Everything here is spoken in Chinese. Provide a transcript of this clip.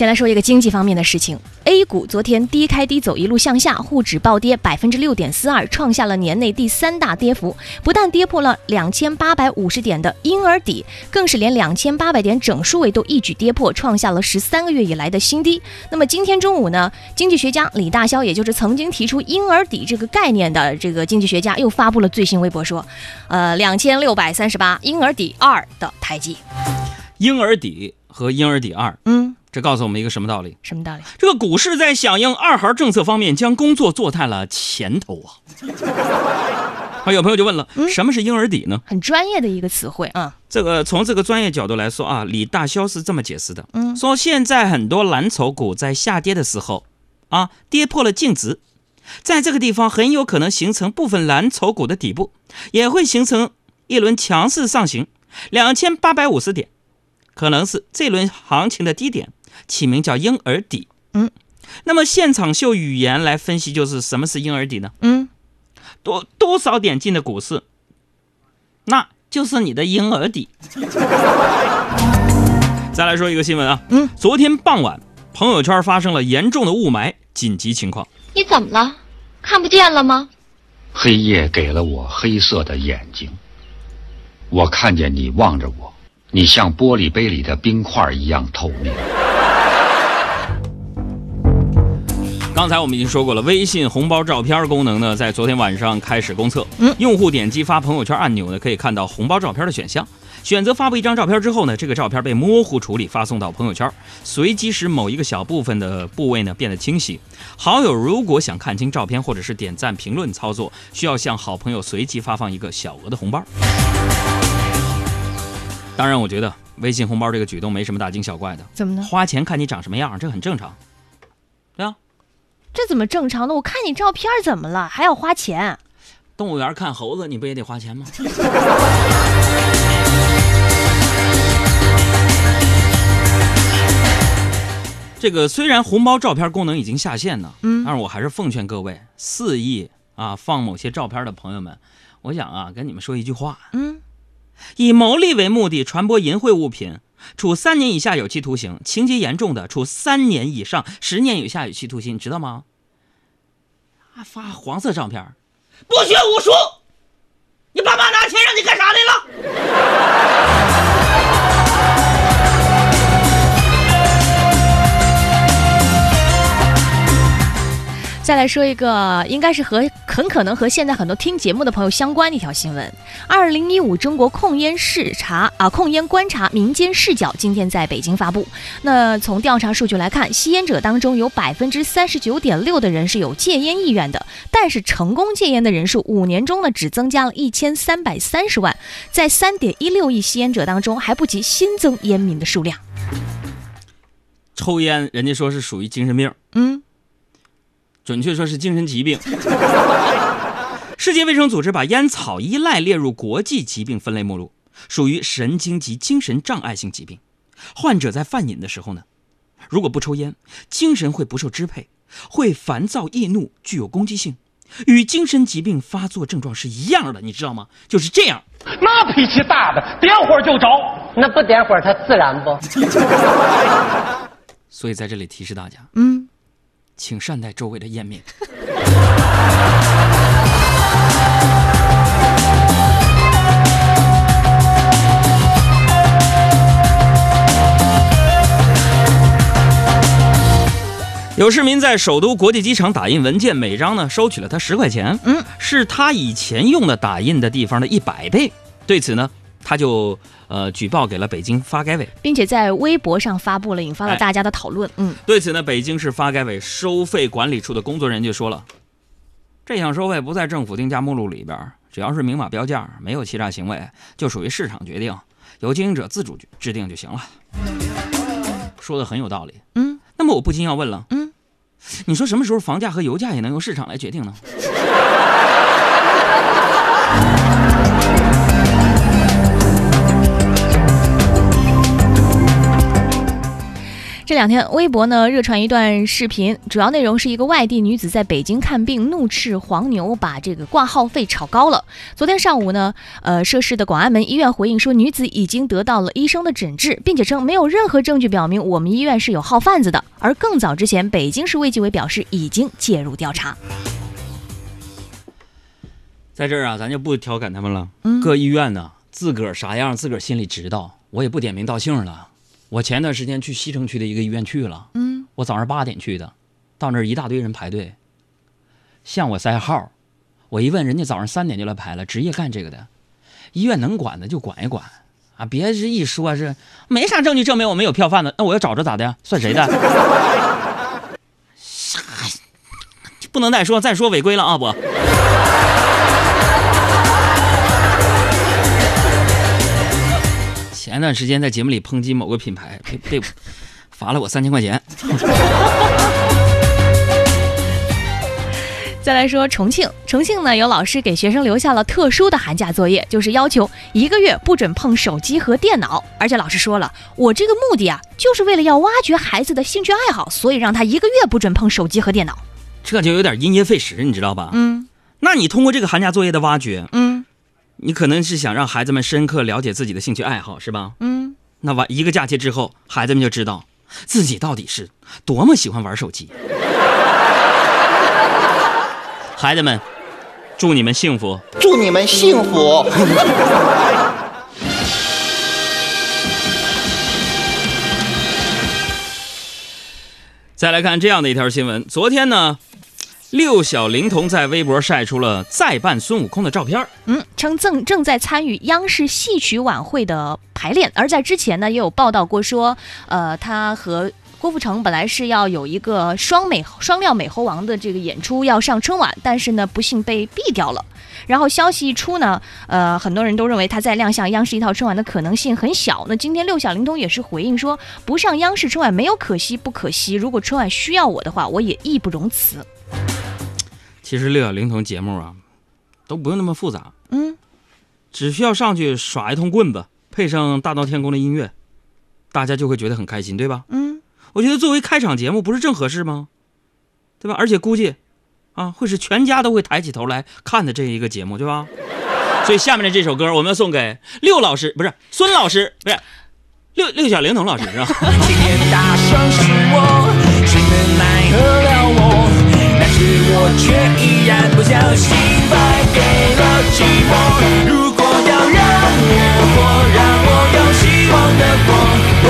先来说一个经济方面的事情，A 股昨天低开低走，一路向下，沪指暴跌百分之六点四二，创下了年内第三大跌幅，不但跌破了两千八百五十点的婴儿底，更是连两千八百点整数位都一举跌破，创下了十三个月以来的新低。那么今天中午呢，经济学家李大霄，也就是曾经提出婴儿底这个概念的这个经济学家，又发布了最新微博说，呃，两千六百三十八，婴儿底二的台阶。婴儿底和婴儿底二，嗯，这告诉我们一个什么道理？什么道理？这个股市在响应二孩政策方面，将工作做在了前头啊！啊，有朋友就问了，什么是婴儿底呢？很专业的一个词汇啊。这个从这个专业角度来说啊，李大霄是这么解释的，嗯说现在很多蓝筹股在下跌的时候啊，跌破了净值，在这个地方很有可能形成部分蓝筹股的底部，也会形成一轮强势上行，两千八百五十点，可能是这轮行情的低点，起名叫婴儿底。嗯，那么现场秀语言来分析，就是什么是婴儿底呢？嗯，多多少点进的股市，那就是你的婴儿底。再来说一个新闻啊，嗯，昨天傍晚，朋友圈发生了严重的雾霾紧急情况。你怎么了？看不见了吗？黑夜给了我黑色的眼睛，我看见你望着我，你像玻璃杯里的冰块一样透明。刚才我们已经说过了，微信红包照片功能呢，在昨天晚上开始公测。嗯用户点击发朋友圈按钮呢，可以看到红包照片的选项。选择发布一张照片之后呢，这个照片被模糊处理，发送到朋友圈，随机使某一个小部分的部位呢变得清晰。好友如果想看清照片或者是点赞、评论操作，需要向好朋友随机发放一个小额的红包。当然，我觉得微信红包这个举动没什么大惊小怪的，怎么呢？花钱看你长什么样，这很正常。这怎么正常的？我看你照片怎么了，还要花钱？动物园看猴子，你不也得花钱吗？这个虽然红包照片功能已经下线了，嗯但是我还是奉劝各位肆意啊放某些照片的朋友们，我想啊跟你们说一句话：嗯，以牟利为目的传播淫秽物品，处三年以下有期徒刑；情节严重的，处三年以上十年以下有期徒刑，你知道吗？还，发黄色照片，不学无术，你爸妈拿钱让你干啥来了？再来说一个，应该是和很可能和现在很多听节目的朋友相关的一条新闻。二零一五中国控烟视察啊，控烟观察民间视角今天在北京发布。那从调查数据来看，吸烟者当中有百分之三十九点六的人是有戒烟意愿的，但是成功戒烟的人数五年中呢只增加了一千三百三十万，在三点一六亿吸烟者当中还不及新增烟民的数量。抽烟，人家说是属于精神病，嗯，准确说是精神疾病。世界卫生组织把烟草依赖列入国际疾病分类目录，属于神经及精神障碍性疾病。患者在犯瘾的时候呢，如果不抽烟，精神会不受支配，会烦躁易怒，具有攻击性，与精神疾病发作症状是一样的，你知道吗？就是这样。那脾气大的，点火就着。那不点火，它自燃不？所以在这里提示大家，嗯，请善待周围的烟民。有市民在首都国际机场打印文件，每张呢收取了他十块钱，嗯，是他以前用的打印的地方的一百倍。对此呢，他就呃举报给了北京发改委。并且在微博上发布了，引发了哎大家的讨论。嗯，对此呢，北京市发改委收费管理处的工作人员就说了，这项收费不在政府定价目录里边，只要是明码标价，没有欺诈行为，就属于市场决定，由经营者自主制定就行了。说的很有道理。嗯，那么我不禁要问了，嗯，你说什么时候房价和油价也能由市场来决定呢？这两天，微博呢热传一段视频，主要内容是一个外地女子在北京看病，怒斥黄牛把这个挂号费炒高了。昨天上午呢，呃，涉事的广安门医院回应说，女子已经得到了医生的诊治，并且称没有任何证据表明我们医院是有号贩子的。而更早之前，北京市卫计委表示已经介入调查。在这儿啊，咱就不调侃他们了。嗯各医院呢，自个儿啥样，自个儿心里知道。我也不点名道姓了。我前段时间去西城区的一个医院去了，嗯，我早上八点去的，到那儿一大堆人排队，向我塞号。我一问，人家早上三点就来排了，职业干这个的。医院能管的就管一管啊，别是一说是没啥证据证明我们有票贩子，那我要找着咋的？算谁的？啥？不能再说，再说违规了啊！我。前段时间在节目里抨击某个品牌，被被 罚了我三千块钱。再来说重庆，重庆呢有老师给学生留下了特殊的寒假作业，就是要求一个月不准碰手机和电脑。而且老师说了，我这个目的啊，就是为了要挖掘孩子的兴趣爱好，所以让他一个月不准碰手机和电脑。这就有点因噎废食，你知道吧？嗯那你通过这个寒假作业的挖掘，嗯你可能是想让孩子们深刻了解自己的兴趣爱好，是吧？嗯，那完一个假期之后，孩子们就知道自己到底是多么喜欢玩手机。孩子们，祝你们幸福。祝你们幸福。再来看这样的一条新闻，昨天呢，六小龄童在微博晒出了再扮孙悟空的照片。嗯，称正正在参与央视戏曲晚会的排练，而在之前呢，也有报道过说，呃，他和郭富城本来是要有一个双美双料美猴王的这个演出要上春晚，但是呢，不幸被毙掉了。然后消息一出呢，呃，很多人都认为他在亮相央视一套春晚的可能性很小。那今天六小龄童也是回应说，不上央视春晚没有可惜不可惜，如果春晚需要我的话，我也义不容辞。其实六小龄童节目啊，都不用那么复杂，嗯，只需要上去耍一通棍子，配上大闹天宫的音乐，大家就会觉得很开心，对吧？嗯，我觉得作为开场节目，不是正合适吗？对吧？而且估计，啊，会是全家都会抬起头来看的这一个节目，对吧？所以下面的这首歌，我们要送给六老师，不是孙老师，不是六六小龄童老师，是吧？今天大声是我，谁能奈何我却依然不小心败给了寂寞。如果要让我活，让我有希望的活，我